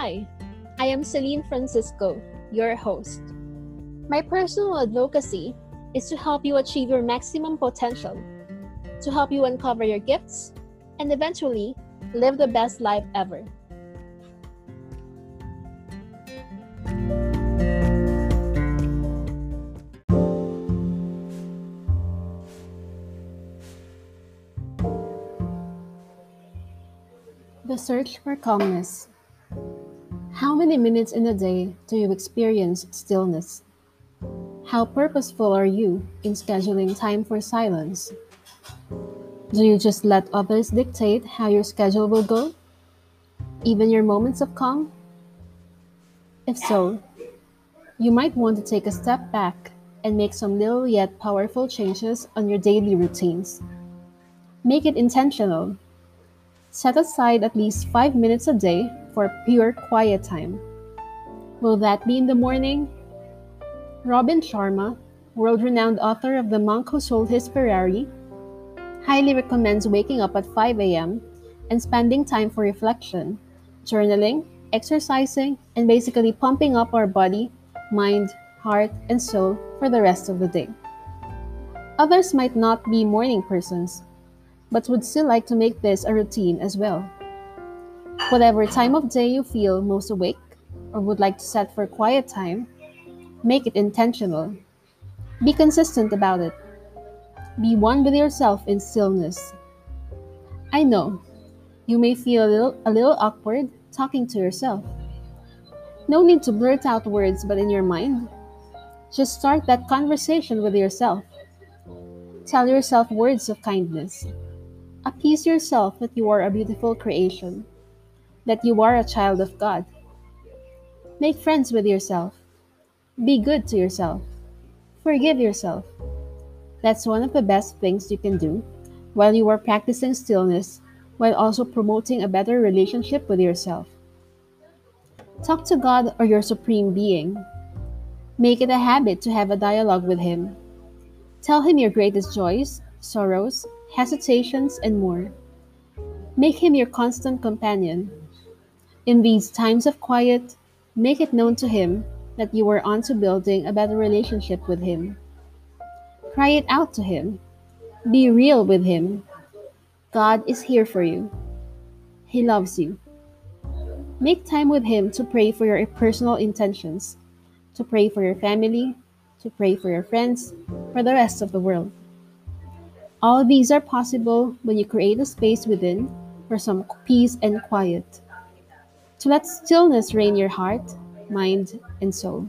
Hi, I am Celine Francisco, your host. My personal advocacy is to help you achieve your maximum potential, to help you uncover your gifts, and eventually live the best life ever. The search for calmness. How many minutes in a day do you experience stillness? How purposeful are you in scheduling time for silence? Do you just let others dictate how your schedule will go? Even your moments of calm? If so, you might want to take a step back and make some little yet powerful changes on your daily routines. Make it intentional. Set aside at least five minutes a day for pure quiet time. Will that be in the morning? Robin Sharma, world renowned author of The Monk Who Sold His Ferrari, highly recommends waking up at 5 a.m. and spending time for reflection, journaling, exercising, and basically pumping up our body, mind, heart, and soul for the rest of the day. Others might not be morning persons, but would still like to make this a routine as well. Whatever time of day you feel most awake or would like to set for quiet time, make it intentional. Be consistent about it. Be one with yourself in stillness. I know you may feel a little, a little awkward talking to yourself. No need to blurt out words, but in your mind, just start that conversation with yourself. Tell yourself words of kindness. Appease yourself that you are a beautiful creation that you are a child of God. Make friends with yourself. Be good to yourself. Forgive yourself. That's one of the best things you can do while you are practicing stillness while also promoting a better relationship with yourself. Talk to God or your Supreme Being. Make it a habit to have a dialogue with Him. Tell Him your greatest joys, sorrows, hesitations, and more. Make Him your constant companion in these times of quiet, make it known to Him that you are on to building a better relationship with Him. Cry it out to Him. Be real with Him. God is here for you. He loves you. Make time with Him to pray for your personal intentions, to pray for your family, to pray for your friends, for the rest of the world. All these are possible when you create a space within for some peace and quiet to let stillness reign your heart, mind, and soul.